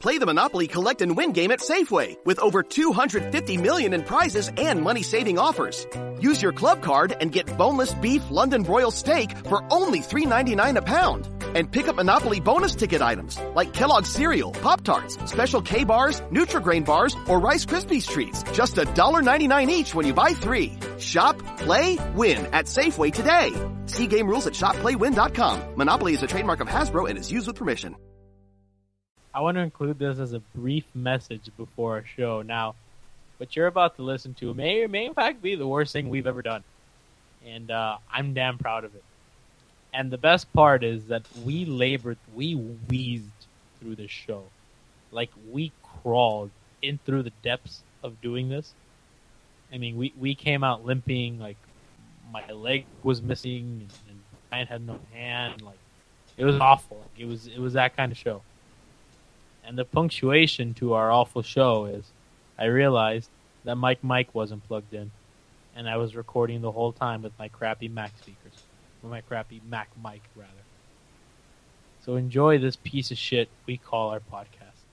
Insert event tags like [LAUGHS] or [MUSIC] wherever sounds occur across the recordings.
Play the Monopoly Collect and Win game at Safeway with over 250 million in prizes and money-saving offers. Use your club card and get boneless beef London broil steak for only $3.99 a pound. And pick up Monopoly bonus ticket items like Kellogg's cereal, Pop-Tarts, special K-bars, Nutri-Grain bars, or Rice Krispies treats. Just $1.99 each when you buy three. Shop, play, win at Safeway today. See game rules at shopplaywin.com. Monopoly is a trademark of Hasbro and is used with permission. I want to include this as a brief message before our show. Now, what you're about to listen to may or may in fact be the worst thing we've ever done, and uh, I'm damn proud of it. And the best part is that we labored, we wheezed through this show, like we crawled in through the depths of doing this. I mean, we we came out limping, like my leg was missing, and I had no hand. Like it was awful. Like, it was it was that kind of show. And the punctuation to our awful show is I realized that Mike Mike wasn't plugged in. And I was recording the whole time with my crappy Mac speakers. Or my crappy Mac mic, rather. So enjoy this piece of shit we call our podcast.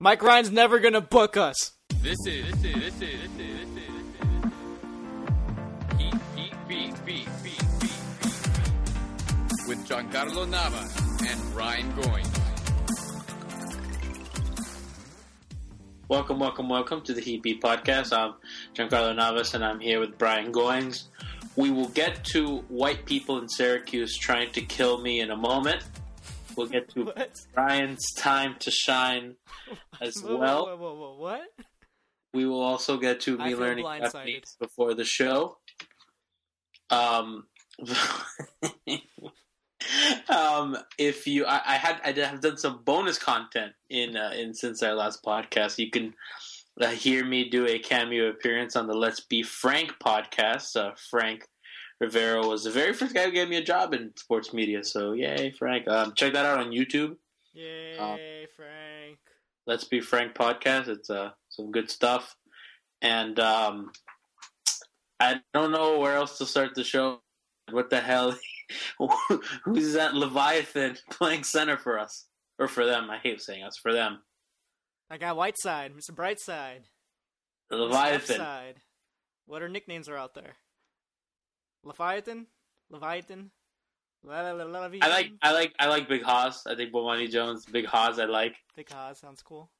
Mike Ryan's never gonna book us. This is this is this is this is this is with Giancarlo Navas and Brian Goings. Welcome, welcome, welcome to the Heat Beat Podcast. I'm Giancarlo Navas and I'm here with Brian Goings. We will get to white people in Syracuse trying to kill me in a moment. We'll get to What? Brian's time to shine as Whoa, well. Whoa, whoa, what? We will also get to me learning. Before the show. Um, [LAUGHS] um, if you, I, I had, I have done some bonus content in uh, in since our last podcast. You can uh, hear me do a cameo appearance on the Let's Be Frank podcast. Uh, Frank Rivera was the very first guy who gave me a job in sports media. So yay, Frank! Um, check that out on YouTube. Yay, Um, Frank. Let's Be Frank podcast. It's uh, some good stuff. And um, I don't know where else to start the show. What the hell? [LAUGHS] Who's that Leviathan [LAUGHS] playing center for us? Or for them. I hate saying us. For them. I got Whiteside, Mr. Brightside, Mr. Leviathan. Upside. What are nicknames are out there? Leviathan? Leviathan? La- la- la- la- I like I like I like Big Haas. I think Bomani Jones, Big Haas I like. Big Haas sounds cool.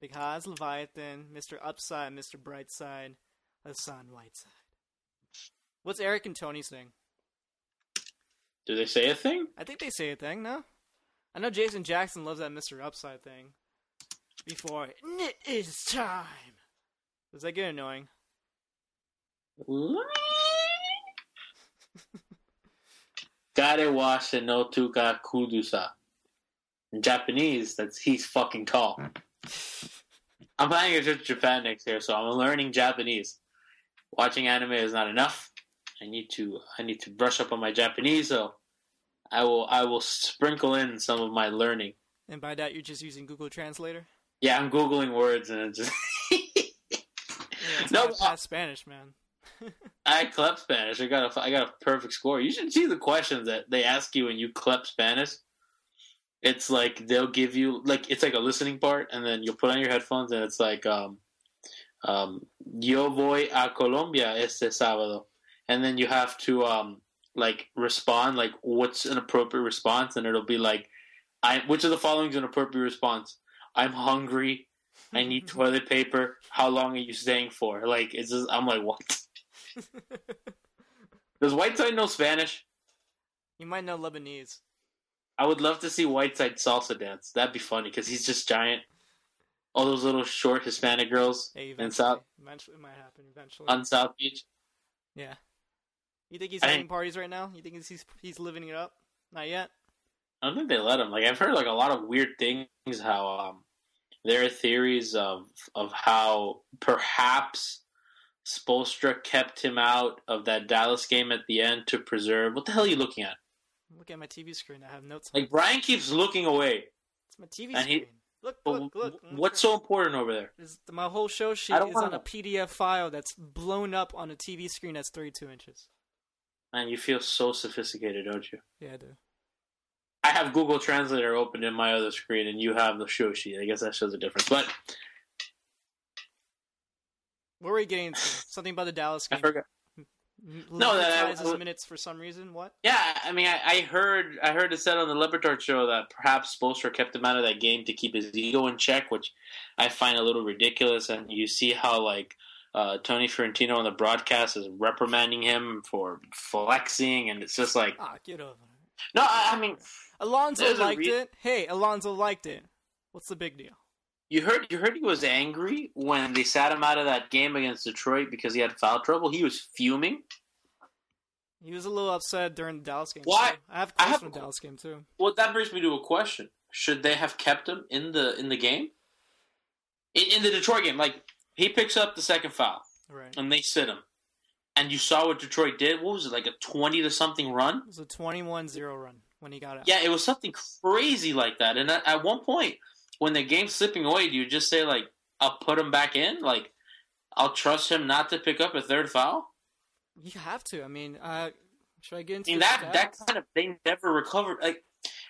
Big Haas, Leviathan, Mr. Upside, Mr. Brightside, Hassan Whiteside. What's Eric and Tony thing? Do they say a thing? I think they say a thing, no? I know Jason Jackson loves that Mr. Upside thing. Before it is time. Does that get annoying? Wase no tuka kudusa. In Japanese, that's he's fucking tall. [LAUGHS] I'm planning a trip to Japan next year, so I'm learning Japanese. Watching anime is not enough. I need to I need to brush up on my Japanese, so I will I will sprinkle in some of my learning. And by that, you're just using Google Translator. Yeah, I'm googling words and just [LAUGHS] Yeah, it's No, not uh, past Spanish, man. [LAUGHS] I clep Spanish. I got a I got a perfect score. You should see the questions that they ask you when you clep Spanish. It's like they'll give you like it's like a listening part, and then you'll put on your headphones, and it's like um, um, Yo voy a Colombia este sábado, and then you have to um like respond like what's an appropriate response, and it'll be like I which of the following is an appropriate response? I'm hungry. I need [LAUGHS] toilet paper. How long are you staying for? Like it's just I'm like what? [LAUGHS] Does Whiteside know Spanish? You might know Lebanese. I would love to see Whiteside salsa dance. That'd be funny because he's just giant. All those little short Hispanic girls Hey, in South eventually, it might happen. Eventually, on South Beach. yeah. You think he's I having parties right now? You think he's he's living it up? Not yet. I don't think they let him. Like I've heard like a lot of weird things. How um, there are theories of of how perhaps Spoelstra kept him out of that Dallas game at the end to preserve. What the hell are you looking at? Look at my TV screen. I have notes. Like. Brian keeps looking away. it's my TV and he- screen. Look, look, look. what's so important over there? Is my whole show sheet is on wanna- a PDF file that's blown up on a TV screen that's 32 inches. Man, you feel so sophisticated, don't you? Yeah, I do. I have Google Translator open in my other screen, and you have the show sheet. I guess that shows a difference. But What were we getting into? Something about the Dallas [LAUGHS] I forgot. No, that I- I- minutes for some reason. What? Yeah, I mean, I, I heard I heard it said on the Le Batard show that perhaps Spoelstra kept him out of that game to keep his ego in check, which I find a little ridiculous. And you see how like uh, Tony Fiorentino on the broadcast is reprimanding him for flexing, and it's just like, Ah, get over it. no, I, I mean, Alonzo liked re- it. Hey, Alonzo liked it. What's the big deal? you heard you heard he was angry when they sat him out of that game against Detroit because he had foul trouble. He was fuming. He was a little upset during the Dallas game. Why? too. I have I quotes have from a the Dallas game too. Well, that brings me to a question: Should they have kept him in the in the game? In, in the Detroit game, like he picks up the second foul Right. and they sit him, and you saw what Detroit did. What was it like a twenty to something run? It was a 21-0 run when he got out. Yeah, it was something crazy like that. And at, at one point, when the game's slipping away, do you just say like, "I'll put him back in"? Like, I'll trust him not to pick up a third foul. You have to. I mean, uh, should I get into I mean that that kind of they never recovered. Like,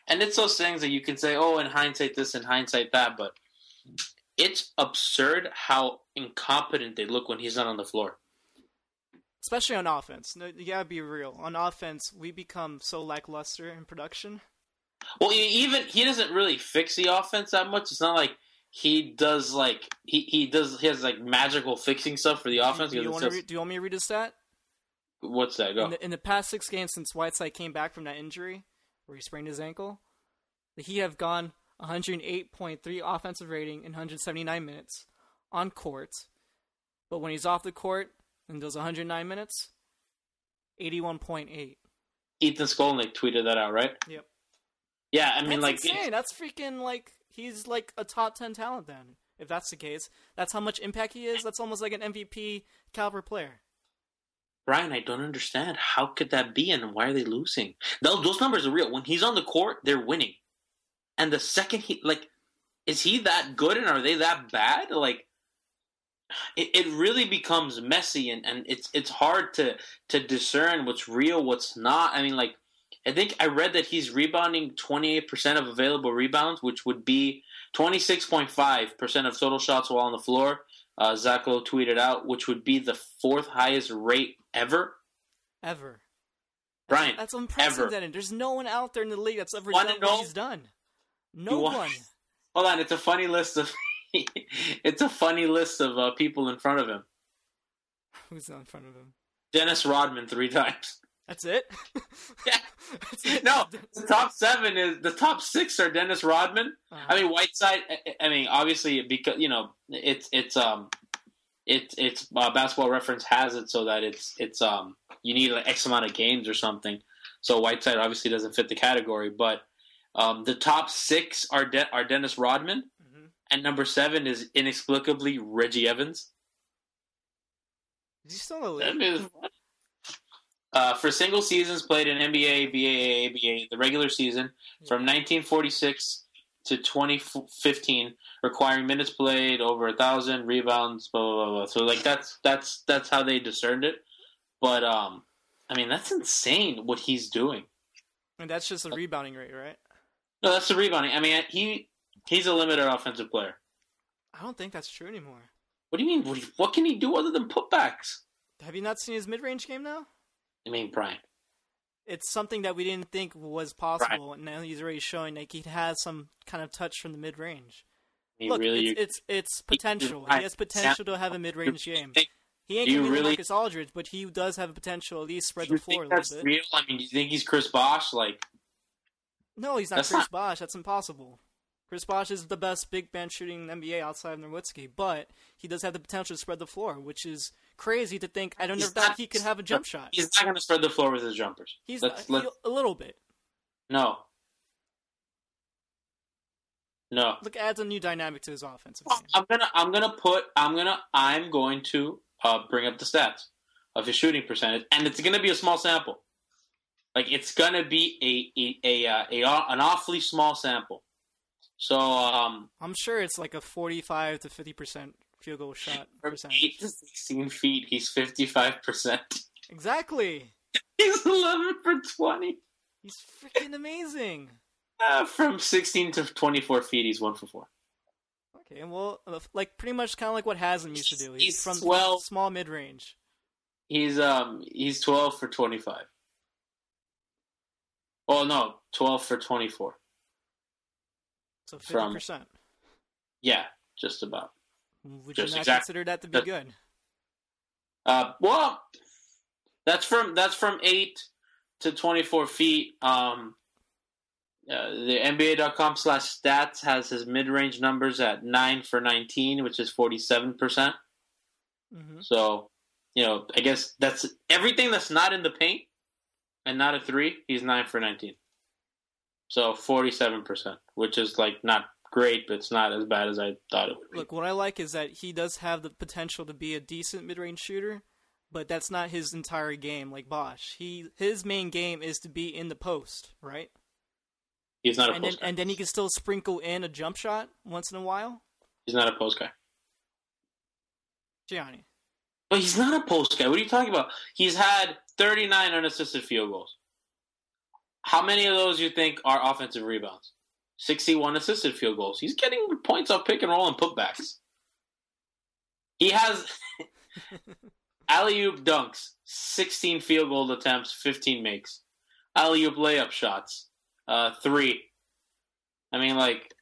and it's those things that you can say, oh, in hindsight this, in hindsight that, but it's absurd how incompetent they look when he's not on the floor. Especially on offense. No, you gotta be real. On offense, we become so lackluster in production. Well, even he doesn't really fix the offense that much. It's not like he does like he, he does he has like magical fixing stuff for the offense. Do you, want to just- do you want me to read a stat? what's that? Go. In the, in the past six games since Whiteside came back from that injury, where he sprained his ankle, the Heat have gone 108.3 offensive rating in 179 minutes on court. But when he's off the court in those 109 minutes, 81.8. Ethan Skolnick tweeted that out, right? Yep. Yeah, I mean, that's like insane. That's freaking like he's like a top 10 talent then. If that's the case, that's how much impact he is. That's almost like an MVP caliber player. Brian, I don't understand. How could that be, and why are they losing? Those, those numbers are real. When he's on the court, they're winning. And the second he, like, is he that good, and are they that bad? Like, it, it really becomes messy, and, and it's it's hard to to discern what's real, what's not. I mean, like, I think I read that he's rebounding twenty eight percent of available rebounds, which would be twenty six point five percent of total shots while on the floor. Uh, Zach Lowe tweeted out, which would be the fourth highest rate ever. Ever. Brian, That's ever. unprecedented. There's no one out there in the league that's ever Wanna done know- what he's done. No You want- one. [LAUGHS] Hold on, it's a funny list of [LAUGHS] it's a funny list of uh, people in front of him. Who's in front of him? Dennis Rodman three times. That's it. [LAUGHS] Yeah. That's it? No, the top seven is the top six are Dennis Rodman. Uh-huh. I mean Whiteside. I- I mean obviously because you know it's it's um it's it's uh, basketball reference has it so that it's it's um you need like X amount of games or something. So Whiteside obviously doesn't fit the category, but um, the top six are De- are Dennis Rodman, Mhm. and number seven is inexplicably Reggie Evans. Is he still in the league? Uh, for single seasons played in NBA, BAA, ABA, the regular season from 1946 to 2015, requiring minutes played over a thousand rebounds, blah blah blah. blah. So like that's that's that's how they discerned it. But um, I mean that's insane what he's doing. And that's just the rebounding rate, right? No, that's the rebounding. I mean he he's a limited offensive player. I don't think that's true anymore. What do you mean? What, you- what can he do other than putbacks? Have you not seen his mid-range game now? I mean, Brian. It's something that we didn't think was possible, and now he's already showing like he has some kind of touch from the mid-range. He Look, really. it's, it's it's potential. Right. He has potential to have a mid-range game. think- He ain't gonna be really- Marcus Aldridge, but he does have a potential at least spread the floor a think that's little bit. real? I mean, do you think he's Chris Bosh? Like, No, he's not That's Chris not- Bosh. That's impossible. Chris Bosh is the best big man shooting in the NBA outside of Nowitzki, but he does have the potential to spread the floor, which is crazy to think. I don't know He's that not- he could have a jump shot. He's not going to spread the floor with his jumpers. He's let's, let's, a little bit. no, no. Look, adds a new dynamic to his offense. Well. I'm gonna, I'm gonna put, I'm gonna, I'm going to uh, bring up the stats of his shooting percentage, and it's gonna be a small sample. Like it's gonna be a a, a, uh, a an awfully small sample. So um, I'm sure it's like a 45 to 50 percent field goal shot. [LAUGHS] Percentage. Eight to 16 feet, he's 55 percent. Exactly. [LAUGHS] he's 11 for 20. He's freaking amazing. Uh, from 16 to 24 feet, he's one for four. Okay, well, uh, like pretty much kind of like what Haslem used to do. He's, he's from 12, small mid range. He's um he's 12 for 25. Well, no, 12 for 24. So 50%. From, yeah, just about. Would just you not exact, consider that to be good? Uh, well, that's from that's from 8 to 24 feet. Um, uh, the NBA.com slash stats has his mid range numbers at 9 for 19, which is 47%. percent mm-hmm. So, you know, I guess that's everything that's not in the paint and not a three. He's nine for nineteen. So forty seven percent, which is like not great, but it's not as bad as I thought it would be. Look, what I like is that he does have the potential to be a decent mid range shooter, but that's not his entire game. Like Bosh, he his main game is to be in the post, right? He's not a And then post guy. and then he can still sprinkle in a jump shot once in a while. He's not a post guy. Gianni. But he's not a post guy. What are you talking about? He's had 39 unassisted field goals. How many of those you think are offensive rebounds? 61 assisted field goals. He's getting points off pick and roll and putbacks. He has [LAUGHS] alley oop dunks, 16 field goal attempts, 15 makes. Alley oop layup shots, uh, three. I mean, like,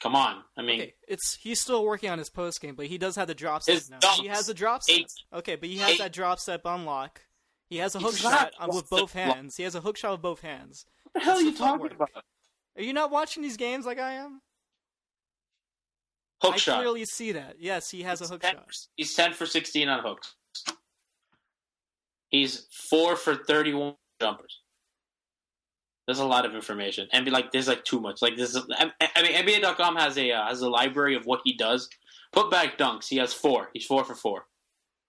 come on. I mean, Okay, it's he's still working on his post game, but he does have the drop step now. He has a drop step. Eight. Okay, but he has Eight. that drop step unlock. He has a hook shot with both hands. He has a hook shot with both hands. What the hell That's are you talking work. about? Are you not watching these games like I am? Hook I shot. clearly see that. Yes, he has he's a hook shot. He's 10 for 16 on hooks. He's 4 for 31 jumpers. There's a lot of information. And be like there's like too much. Like this is, I, I mean NBA.com has a uh, has a library of what he does. Put back dunks. He has 4. He's 4 for 4.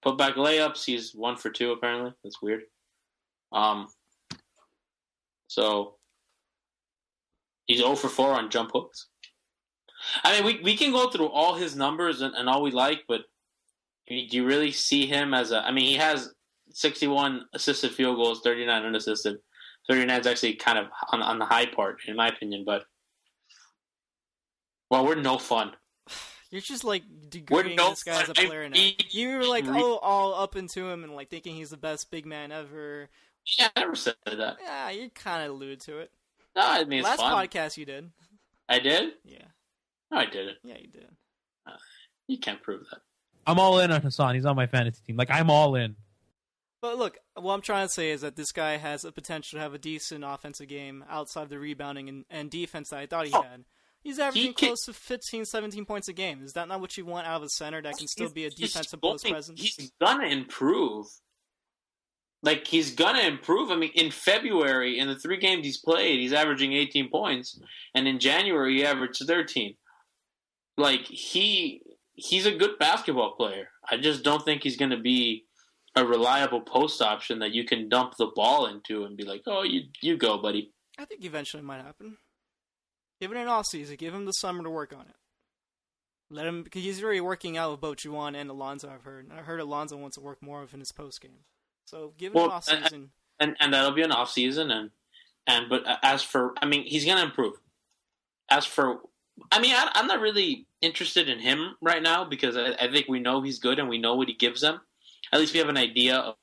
Put back layups, he's one for two apparently. That's weird. Um, so he's 0 for 4 on jump hooks. I mean, we, we can go through all his numbers and, and all we like, but do you really see him as a? I mean, he has 61 assisted field goals, 39 unassisted. 39 is actually kind of on, on the high part, in my opinion, but well, we're no fun. You're just like degrading no this guy as a fun. player now. I- You were like, oh, all up into him and like thinking he's the best big man ever. Yeah, I never said that. Yeah, you kind of alluded to it. No, I mean it's Last fun. podcast you did. I did. Yeah, No, I did it. yeah, you did. Uh, you can't prove that. I'm all in on Hassan. He's on my fantasy team. Like I'm all in. But look, what I'm trying to say is that this guy has a potential to have a decent offensive game outside of the rebounding and, and defense that I thought he Oh. had. He's averaging can- close to 15, 17 points a game. Is that not what you want out of a center that can still be a defensive post presence? He's gonna improve. like he's gonna improve. I mean, in February, in the three games he's played, he's averaging 18 points, and in January he averaged 13. Like he he's a good basketball player. I just don't think he's gonna be a reliable post option that you can dump the ball into and be like, oh, you you go, buddy. I think eventually it might happen. Give it an off season. Give him the summer to work on it. Let him because he's already working out with both Juwan and Alonzo. I've heard. I heard Alonzo wants to work more of in his post game. So give it Well, uh, uh, an off season. and and that'll be an off season and and but uh, as for I mean he's gonna improve. As for I mean I, I'm not really interested in him right now because I, I think we know he's good and we know what he gives them. At least we have an idea of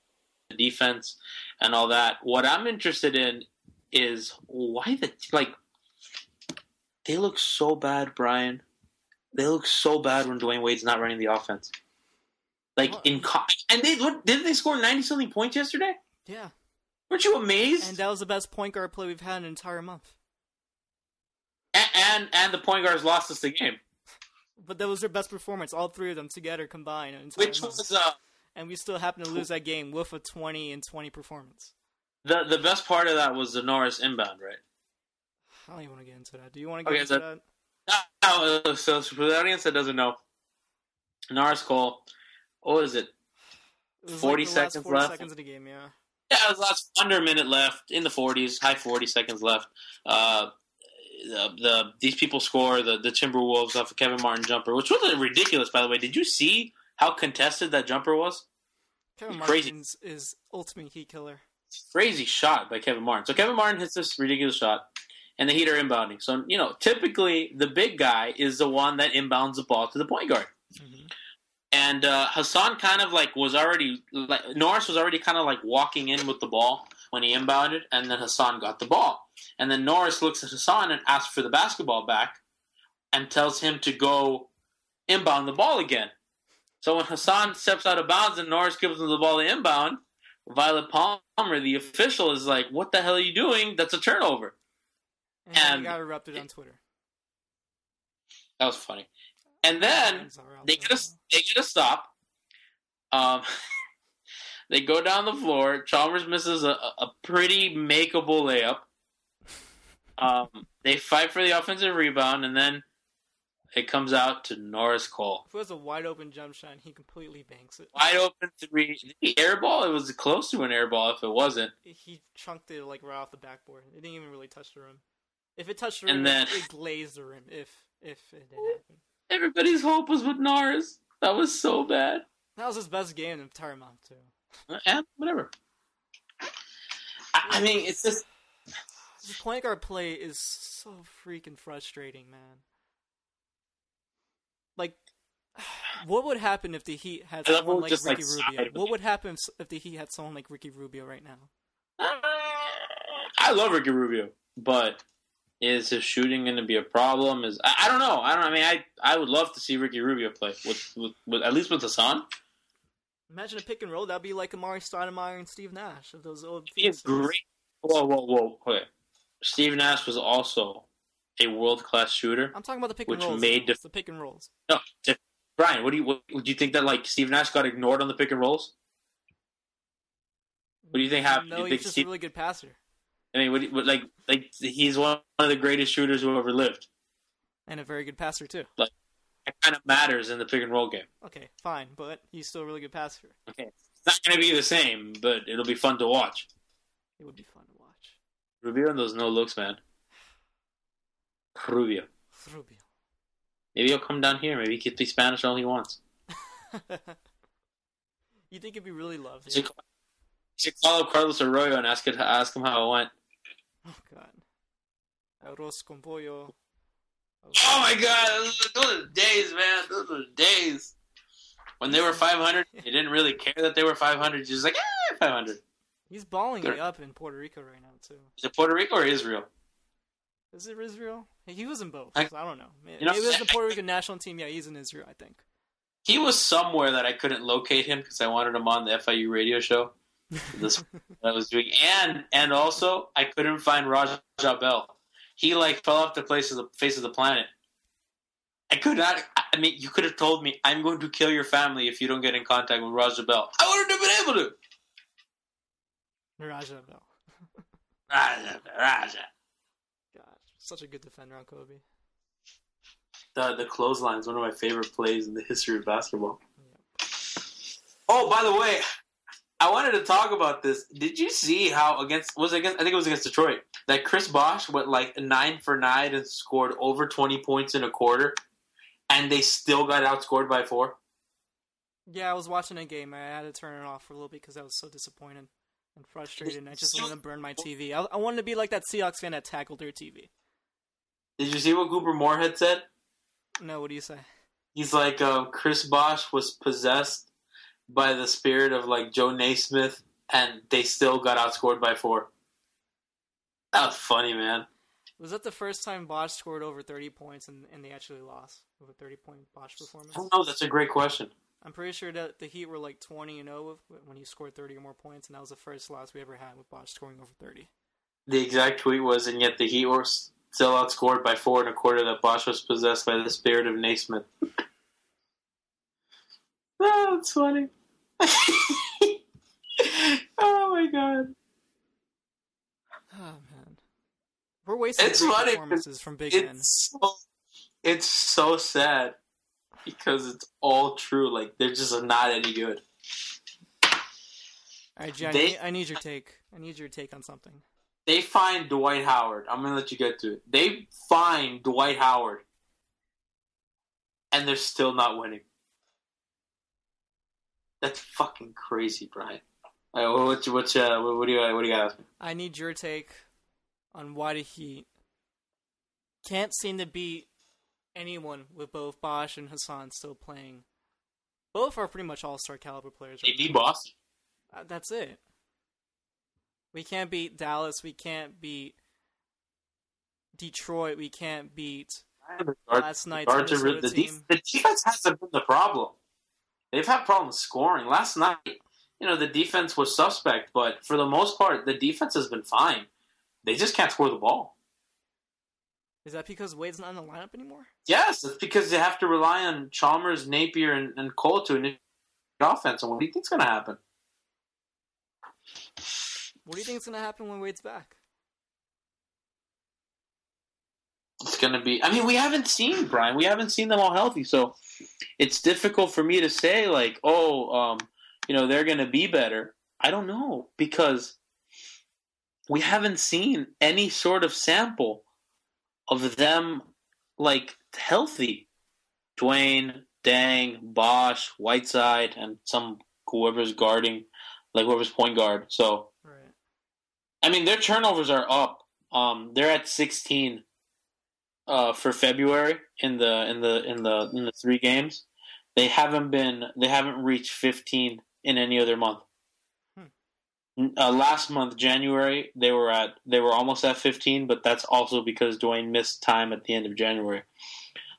the defense and all that. What I'm interested in is why the like they look so bad, Brian. They look so bad when Dwyane Wade's not running the offense. Like Well, in co- and they what, didn't they score ninety something points yesterday? yeah, Weren't you amazed? and that was the best point guard play we've had an entire month. and, and and the point guards lost us the game, But that was their best performance, all three of them together combined. in an entire which month. was uh, and we still happen to lose that game with a twenty and twenty performance. the the best part of that was the Norris inbound, right? I don't even want to get into that. Do you want to get Okay, into so- that? Now, uh, so for the audience that doesn't know, Norris Cole, what is it? It 40 like seconds 40 left. seconds of the game, yeah. Yeah, it was last under a minute left in the 40s, high 40 seconds left. Uh, the, the these people score the the Timberwolves off a Kevin Martin jumper, which was ridiculous, by the way. Did you see how contested that jumper was? Kevin Crazy. Martin's is ultimate heat killer. crazy shot by Kevin Martin. So Kevin Martin hits this ridiculous shot, and the Heat are inbounding. So you know, typically the big guy is the one that inbounds the ball to the point guard. Mhm. And uh, Hassan kind of like was already like Norris was already kind of like walking in with the ball when he inbounded, and then Hassan got the ball, and then Norris looks at Hassan and asks for the basketball back, and tells him to go inbound the ball again. So when Hassan steps out of bounds and Norris gives him the ball to inbound, Violet Palmer, the official, is like, "What the hell are you doing? That's a turnover." And, he got erupted on Twitter. That was funny. And then Fans are out they get a they get a stop. Um, [LAUGHS] they go down the floor. Chalmers misses a, a pretty makeable layup. Um, they fight for the offensive rebound, and then it comes out to Norris Cole. If it was a wide open jump shot, he completely banks it. Wide open three. The air ball. It was close to an air ball. If it wasn't, He chunked it like right off the backboard. It didn't even really touch the rim. If it touched the And then- it, it glazed the rim. If if it did happen, everybody's hope was with Norris. That was so bad. that was his best game in the entire month too. Uh, and whatever. I, I mean, it's just [SIGHS] the point guard play is so freaking frustrating, man. Like, [SIGHS] what would happen if the Heat had someone like just, like, Ricky Rubio? What would happen if- if the Heat had someone like Ricky Rubio right now? Uh, I love Ricky Rubio, but is his shooting going to be a problem? Is I, I don't know. I don't. I mean, I I would love to see Ricky Rubio play with with, with at least with Hassan. Imagine a pick and roll. That'd be like Amar'e Stoudemire and Steve Nash of those old. Is great. Whoa, whoa, whoa. Okay. Steve Nash was also a world class shooter. I'm talking about the pick Which and rolls. made though. the- pick and rolls. No, di- Brian, what do you what, do you think that like Steve Nash got ignored on the pick and rolls? What do you think mm, happened? No, you he's think just Steve, a really good passer I mean, what, what, like like he's one of the greatest shooters who ever lived. and a very good passer too. Like, it kind of matters in the pick and roll game. Okay, fine, but he's still a really good passer. Okay, it's not going to be the same, but it'll be fun to watch. It would be fun to watch. Rubio and those no looks, man. Rubio. Rubio. Maybe he'll come down here. Maybe he can speak Spanish all he wants. [LAUGHS] you think it'd be really loved? He should, call, he should call up Carlos Arroyo and ask it, ask him how it went. Oh God. Arroz con pollo. Oh my god, those, those are days, man. Those are days. When they were [LAUGHS] 500, they didn't really care that they were 500. Just like, eh, 500. He's balling Good. it up in Puerto Rico right now too. Is it Puerto Rico or Israel? Is it Israel? He was in both. I- so I don't know. Maybe, You know- maybe it was the Puerto Rican national team. Yeah, he's in Israel, I think. He was somewhere that I couldn't locate him because I wanted him on the FIU radio show. This [LAUGHS] I was doing, and and also I couldn't find Raja Bell. He like fell off the face of the face of the planet. I could not. I mean, you could have told me I'm going to kill your family if you don't get in contact with Raja Bell. I wouldn't have been able to. Naraja [LAUGHS] Bell. Raja, Raja. Gosh, such a good defender on Kobe. The the clothesline is one of my favorite plays in the history of basketball. Oh, by the way, I wanted to talk about this. Did you see how against was against? I think it was against Detroit that Chris Bosh went like nine for nine and scored over twenty points in a quarter, and they still got outscored by four. Yeah, I was watching a game. I had to turn it off for a little bit because I was so disappointed and frustrated, and I just wanted to burn my TV. I, I wanted to be like that Seahawks fan that tackled their TV. Did you see what Couper Moorhead said? No, what do you say? He's like, uh, Chris Bosh was possessed by the spirit of like Joe Naismith, and they still got outscored by four. That's funny, man. Was that the first time Bosh scored over 30 points and, and they actually lost with a 30 point Bosh performance? I don't know. That's a great question. I'm pretty sure that the Heat were like 20 and 0 when he scored 30 or more points, and that was the first loss we ever had with Bosh scoring over 30. The exact tweet was, and yet the Heat were still outscored by four and a quarter. That Bosh was possessed by the spirit of Naismith. [LAUGHS] oh, that's funny. [LAUGHS] oh my god. Oh man, we're wasting It's funny, performances from Big Men. It's so, it's so sad because it's all true. Like they're just not any good. All right, Jen, they- I need your take. I need your take on something. They find Dwight Howard. I'm gonna let you get to it. They find Dwight Howard, and they're still not winning. That's fucking crazy, Brian. Right, what, what, what, uh, what, do you what do you got? to ask me? I need your take on why the Heat can't seem to beat anyone with both Bosh and Hassan still playing. Both are pretty much all star caliber players. They Right beat now. Boston. Uh, that's it. We can't beat Dallas. We can't beat Detroit. We can't beat last night's Minnesota the, team. the defense hasn't been the problem. They've had problems scoring. Last night, you know, the defense was suspect, but for the most part, the defense has been fine. They just can't score the ball. Is that because Wade's not in the lineup anymore? Yes, it's because they have to rely on Chalmers, Napier, and, and Cole to initiate offense. And what do you think's going to happen? What do you think is going to happen when Wade's back? It's going to be. I mean, we haven't seen Brian. We haven't seen them all healthy, so it's difficult for me to say like, oh, um, you know, they're going to be better. I don't know because we haven't seen any sort of sample of them like healthy. Dwyane, Deng, Bosh, Whiteside, and some whoever's guarding, like whoever's point guard. So Right. I mean, their turnovers are up. Um, they're at 16 uh, for February in the in the in the in the three games. They haven't been they haven't reached 15 in any other month. Hmm. Uh, last month, January, they were at they were almost at 15, but that's also because Dwyane missed time at the end of January.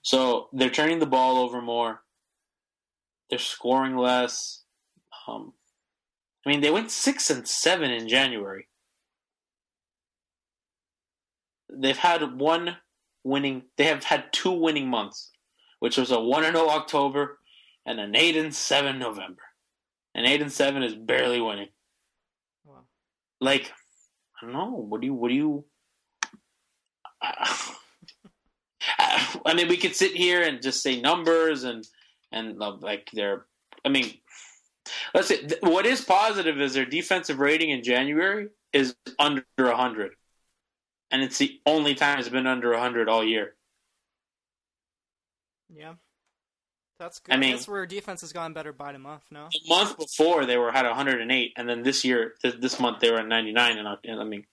So they're turning the ball over more. They're scoring less. Um, I mean, they went six and seven in January. They've had one winning. They have had two winning months, which was a one and zero October and an eight and seven November. And eight and seven is barely winning. Wow. Like, I don't know. What do you? What do you? I mean, we could sit here and just say numbers and and uh, like they're. I mean, let's say what is positive is their defensive rating in January is under hundred, and it's the only time it's been under hundred all year. Yeah. That's good. I mean- That's where defense has gotten better by the month, no? The month before they were had 108, and then this year, th- this month they were at 99. And I, and I mean,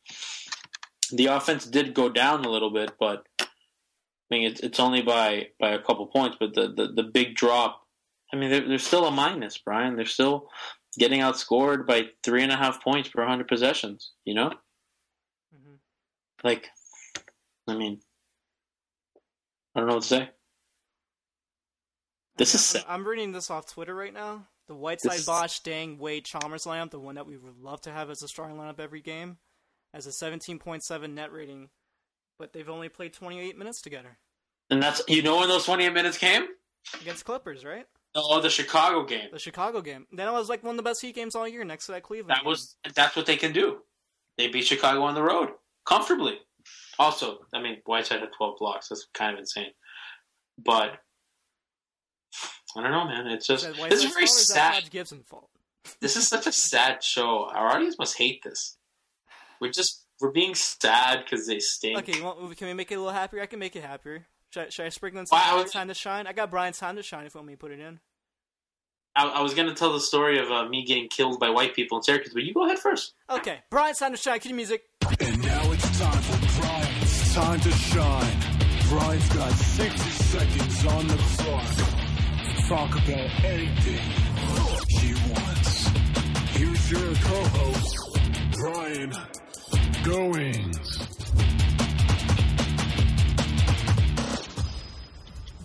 the offense did go down a little bit, but I mean, it's it's only by by a couple points. But the the, the big drop, I mean, they're, they're still a minus, Brian. They're still getting outscored by three and a half points per 100 possessions. You know, like, I mean, I don't know what to say. This is I'm, reading this off Twitter right now. The This Whiteside, is- Bosh, Deng, Wade, Chalmers lineup, the one that we would love to have as a starting lineup every game, has a 17.7 net rating, but they've only played 28 minutes together And that's you know when those 28 minutes came. against Clippers, right? Oh, the Chicago game. The Chicago game. Then it was like one of the best Heat games all year next to that Cleveland. That was that's what they can do. They beat Chicago on the road comfortably. Also, I mean, Whiteside had 12 blocks. That's kind of insane. But I don't know, man. It's just Is this is very fault or is that sad. Gibson fault? [LAUGHS] This is such a sad show. Our audience must hate this. We're just we're being sad because they stink. Okay, you want, can we make it a little happier? I can make it happier. Should I, should I sprinkle in some Well, I Brian's was- time to shine? I got Brian's time to shine if you want me to put it in. I, I was gonna tell the story of uh, me getting killed by white people in Syracuse, but you go ahead first. Okay, Brian's time to shine. Cue the music. And now it's time for Brian's time to shine. Brian's got 60 seconds on the clock. Talk about anything he wants. Here's your co-host, Brian Goings.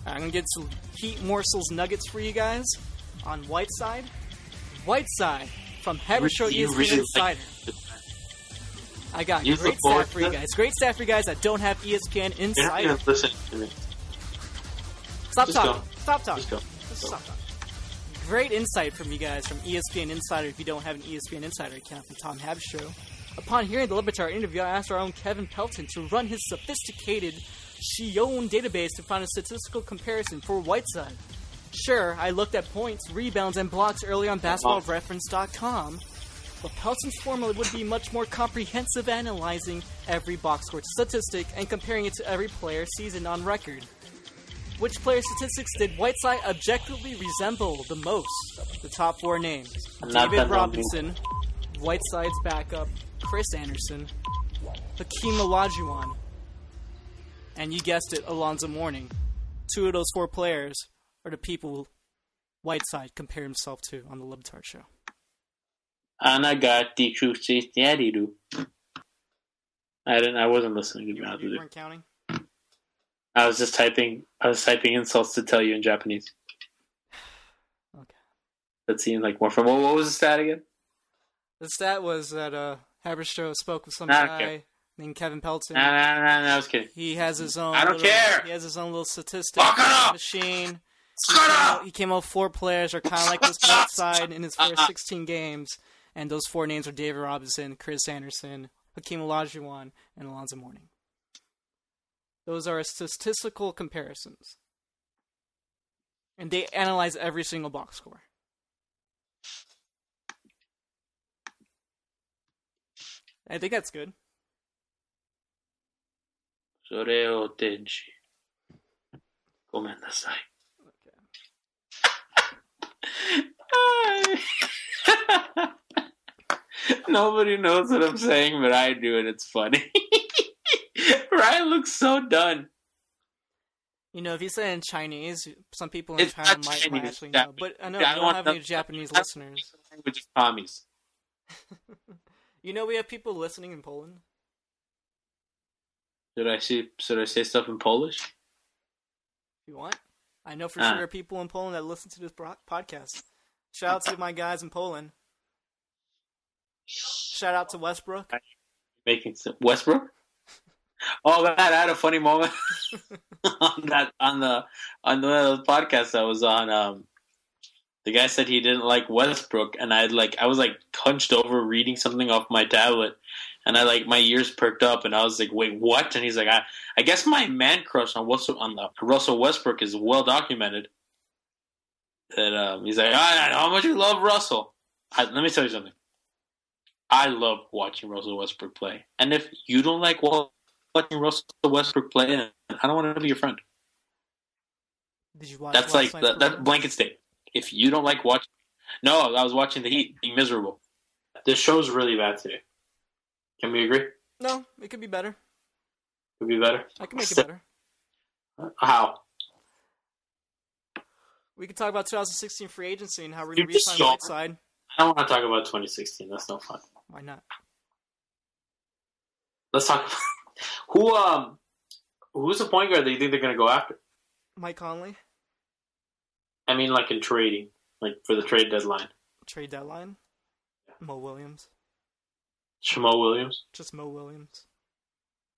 I'm gonna get some Heat morsels nuggets for you guys on Whiteside. Whiteside from Haberstroh You ESPN really Insider. like- I got You great staff for you guys. Great staff for you guys that don't have ESPN Insider. listen to me. Stop Just talking. go. Stop talking. Just go. Just Go. stop talking. Great insight from you guys from ESPN Insider if you don't have an ESPN Insider account from Tom Haberstroh. Upon hearing the Le Batard interview, I asked our own Kevin Pelton to run his sophisticated SCHOENE database to find a statistical comparison for Whiteside. Sure, I looked at points, rebounds, and blocks early on basketballreference.com, but Pelton's formula would be much more comprehensive, analyzing every box score statistic and comparing it to every player season on record. Which player statistics did Whiteside objectively resemble the most? The top four names: David Robinson, Whiteside's backup, Chris Andersen, Hakeem Olajuwon, and you guessed it, Alonzo Mourning. Two of those four players are the people Whiteside compared himself to on the Le Batard show. Anagati Kuchi Yadidu. I didn't. I wasn't listening to You, you you. weren't counting. I was just typing. I was typing insults to tell you in Japanese. [SIGHS] Okay. That seemed like more from. What, what was the stat again? The stat was that uh, Haberstroh spoke with some I guy care. named Kevin Pelton. Nah, nah, nah, nah, I was kidding. He has his own. I don't little, care. He has his own little statistic Fuck it up. machine. He Shut came, up! He came out four players are kind of like this bot side in his first 16 games, and those four names are David Robinson, Chris Andersen, Hakeem Olajuwon, and Alonzo Mourning. Those are statistical comparisons, and they analyze every single box score. I think that's good. それを展示。ごめんなさい。[LAUGHS] Nobody knows what I'm saying, but I do, and it's funny. [LAUGHS] Ryan looks so done. You know, if you say it in Chinese, some people in It's China might, might actually it's know. But I know Yeah, I don't don't have any Japanese listeners. Language of commies. [LAUGHS] You know, we have people listening in Poland. Should I see? Should I say stuff in Polish? You want, I know for Ah. sure there are people in Poland that listen to this podcast. Shout out to my guys in Poland. Shout out to Westbrook. Making some Westbrook. [LAUGHS] Oh man, I had a funny moment [LAUGHS] on that on the on the podcast I was on. Um, the guy said he didn't like Westbrook, and I like I was like hunched over reading something off my tablet, and I like my ears perked up, and I was like, "Wait, what?" And he's like, "I I guess my man crush on Russell on the Russell Westbrook is well documented." That um, he's like, "I know how much you love Russell." I, let me tell you something. I love watching Russell Westbrook play, and if you don't like watching Russell Westbrook play, I don't want to be your friend. Did you watch? That's last like night's that, that blanket statement. If you don't like watching, no, I was watching the Heat being miserable. This show's really bad today. Can we agree? No, it could be better. Could be better. I can make it better. How? We could talk about 2016 free agency and how we're going to re-sign Whiteside. I don't want to talk about 2016. That's no fun. Why not? Let's talk about [LAUGHS] who. Um, who's the point guard that you think they're going to go after? Mike Conley, I mean, like in trading, like for the trade deadline. trade deadline. Mo Williams, Shamo Williams. just Mo Williams.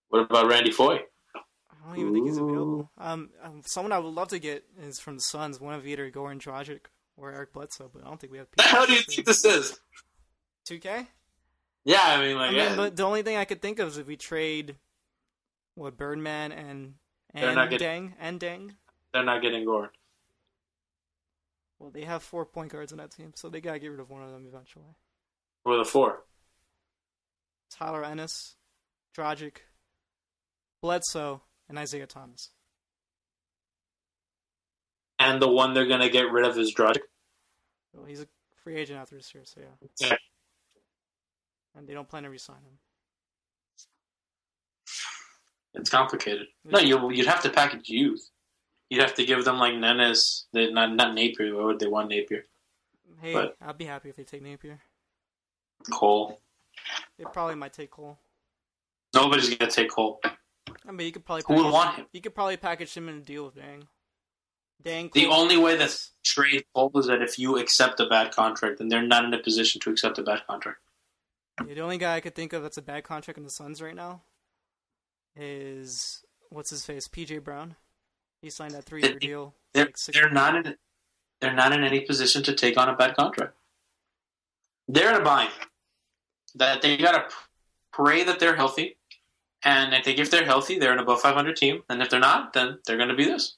What about Randy Foye? I don't even think he's available. Um, um, someone I would love to get is from the Suns, one of either Goran Dragic or Eric Bledsoe, but I don't think we have. The hell do you think this is? 2K? Yeah, I mean, like, I mean, yeah, but the only thing I could think of is if we trade what Birdman and They're and not getting- Deng and Deng. they're not getting Goran. Well, they have four point guards on that team, so they gotta get rid of one of them eventually. Or the four. Tyler Ennis, Dragic, Bledsoe, and Isaiah Thomas. And the one they're gonna get rid of is Dragic. Well, he's a free agent after this year, so yeah. Yeah. And they don't plan to re-sign him. It's complicated. No, you you'd have to package youth. You'd have to give them like Nenes, not not Napier. Why would they want Napier? Hey, But- I'd be happy if they take Napier. Cole. They probably might take Cole. Nobody's gonna take Cole. I mean, you could probably Who would package- want him? You could probably package him in a deal with Deng. Deng. The only way that trade Cole is that if you accept a bad contract, then they're not in a position to accept a bad contract. Yeah, the only guy I could think of that's a bad contract in the Suns right now is what's his face, PJ Brown. He signed that three-year They- deal. They're, like they're not in they're not in any position to take on a bad contract. They're in a bind. That they gotta pray that they're healthy, and I think if they're healthy, they're an above 500 team. And if they're not, then they're going to be this.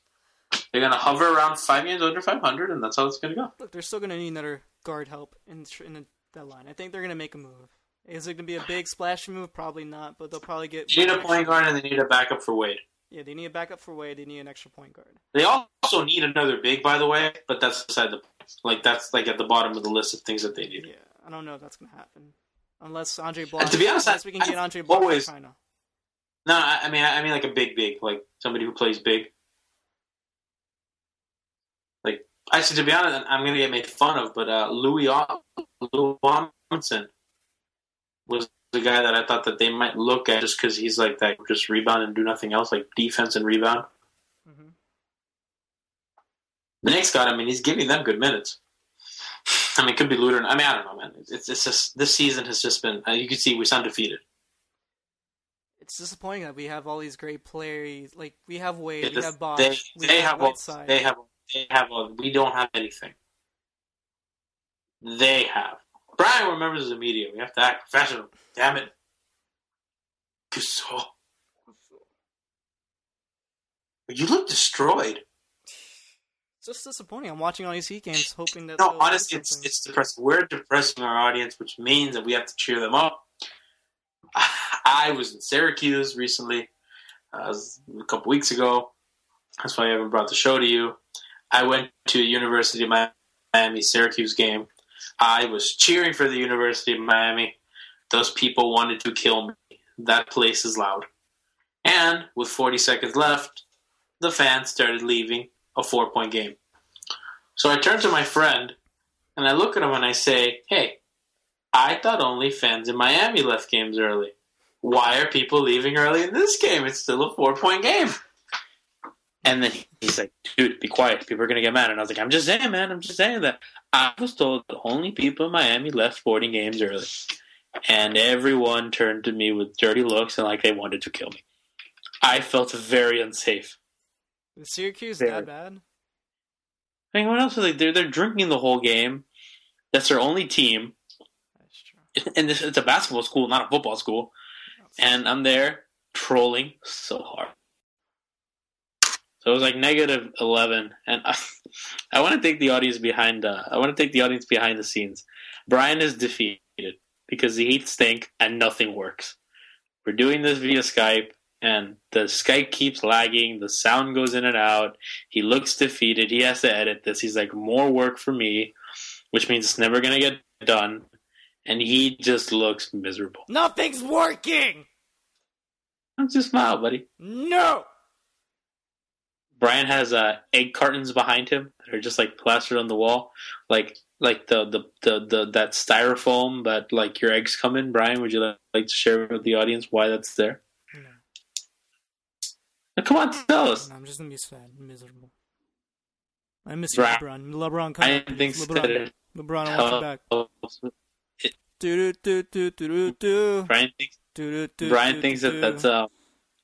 They're going to hover around five games under 500, and that's how it's going to go. Look, they're still going to need another guard help in in the, that line. I think they're going to make a move. Is it going to be a big splash move? Probably not, but they'll probably get. They need a point guard, and they need a backup for Wade. Yeah, they need a backup for Wade. They need an extra point guard. They also need another big, by the way, but that's beside the like that's like at the bottom of the list of things that they need. Yeah, I don't know if that's going to happen. Unless Andray Blatche. And to be honest, unless I- we can get I've Andray Blatche always- from China. No, I I mean, I mean like a big, big, like somebody who plays big. Like, actually, to be honest, I'm gonna get made fun of, but uh, Louis Louis Tomlinson was the guy that I thought that they might look at just because he's like that, just rebound and do nothing else, like defense and rebound. hmm The Knicks got him, and he's giving them good minutes. I mean, it could be Luder. I mean, I don't know, man. It's, it's just this season has just been. Uh, you can see we're undefeated. It's disappointing that we have all these great players. Like we have Wade, we It's- have Bosh, they, we they have have a, Whiteside. they have they have a, we don't have anything. They have. Brian remembers the media. We have to act professional. Damn it. So, you look destroyed. It's just disappointing. I'm watching all these Heat games, hoping that. No, honestly, it's it's depressing. We're depressing our audience, which means that we have to cheer them up. [LAUGHS] I was in Syracuse recently, uh, a couple weeks ago. That's why I haven't brought the show to you. I went to a University of Miami Syracuse game. I was cheering for the University of Miami. Those people wanted to kill me. That place is loud. And with 40 seconds left, the fans started leaving a four point game. So I turn to my friend and I look at him and I say, Hey, I thought only fans in Miami left games early. Why are people leaving early in this game? It's still a four point game. And then he's like, Dude, be quiet. People are going to get mad. And I was like, I'm just saying, man. I'm just saying that. I was told that only people in Miami left sporting games early. And everyone turned to me with dirty looks and like they wanted to kill me. I felt very unsafe. Is Syracuse Very. that bad? I mean, what else are they? They're they're drinking the whole game. That's their only team, That's true. and this, it's a basketball school, not a football school. And I'm there trolling so hard. So it was like negative eleven, and I, [LAUGHS] I want to take the audience behind. Uh, I want to take the audience behind the scenes. Brian is defeated because the Heat stink and nothing works. We're doing this via Skype, and the Skype keeps lagging. The sound goes in and out. He looks defeated. He has to edit this. He's like, more work for me, which means it's never gonna get done. And he just looks miserable. Nothing's working. I'm Just smile, buddy. No. Brian has uh, egg cartons behind him that are just like plastered on the wall, like like the the, the, the that styrofoam that like your eggs come in. Brian, would you like, like to share with the audience why that's there? Come on, tell us. I'm just gonna be sad, and miserable. I miss Bra- you, LeBron. LeBron, come I didn't think please. so. LeBron. LeBron, I want you back. Do do do do do do. Brian thinks Do do do. Brian thinks that that's uh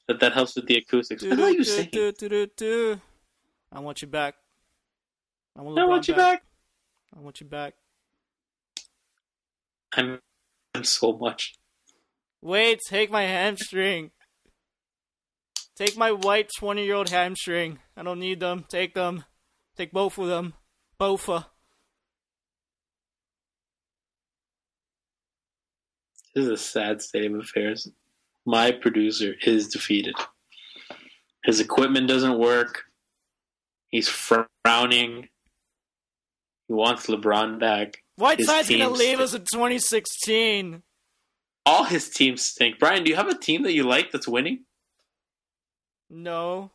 That that helps with the acoustics. What are you saying? Do, do, do, do. I want you back. I want, I want you back. I want you back. I'm, I'm so much. Wait, take my hamstring. Take my white 20 year old hamstring. I don't need them. Take them. Take both of them. Bofa. Uh. This is a sad state of affairs. My producer is defeated. His equipment doesn't work. He's frowning. He wants LeBron back. Whiteside's His gonna leave stink. us in 2016. All his teams stink. Brian, do you have a team that you like that's winning? No.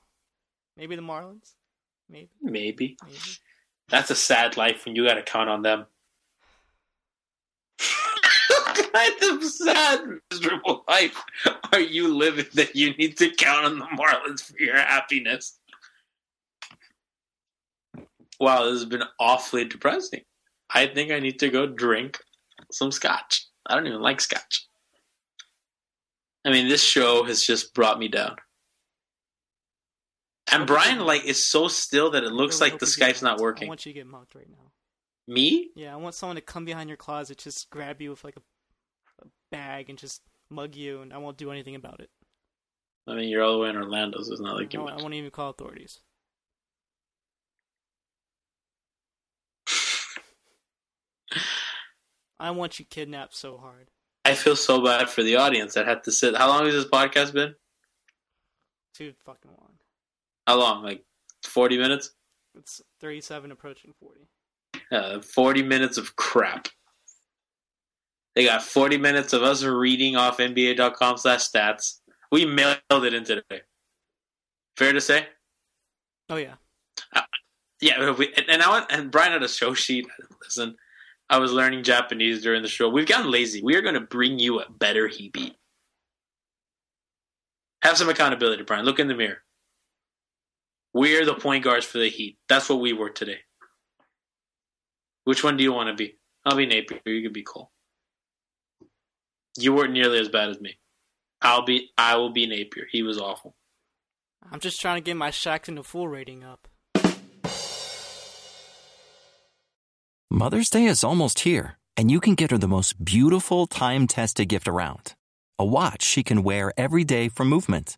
Maybe the Marlins? Maybe. Maybe. Maybe. That's a sad life when you got to count on them. what [LAUGHS] kind of sad, miserable life are you living that you need to count on the Marlins for your happiness? Wow, this has been awfully depressing. I think I need to go drink some scotch. I don't even like scotch. I mean, this show has just brought me down. And Brian, like, is so still that it looks like the Skype's not working. I want you to get mugged right now. Me? Yeah, I want someone to come behind your closet, just grab you with like a, a bag and just mug you, and I won't do anything about it. I mean, you're all the way in Orlando, so it's not like you. I won't even call authorities. [SIGHS] I want you kidnapped so hard. I feel so bad for the audience that had to sit. How long has this podcast been? Too fucking long. How long? Like 40 minutes? It's 37 approaching 40. Uh, 40 minutes of crap. They got 40 minutes of us reading off NBA.com slash stats. We mailed it in today. Fair to say? Oh, yeah. Yeah, we, and, and I went, and Brian had a show sheet. Listen, I was learning Japanese during the show. We've gotten lazy. We are going to bring you a better Heat Beat. Have some accountability, Brian. Look in the mirror. We're the point guards for the Heat. That's what we were today. Which one do you want to be? I'll be Napier. You can be Cole. You weren't nearly as bad as me. I'll be. I will be Napier. He was awful. I'm just trying to get my Shaq into full rating up. Mother's Day is almost here, and you can get her the most beautiful time tested gift around a watch she can wear every day for Movement.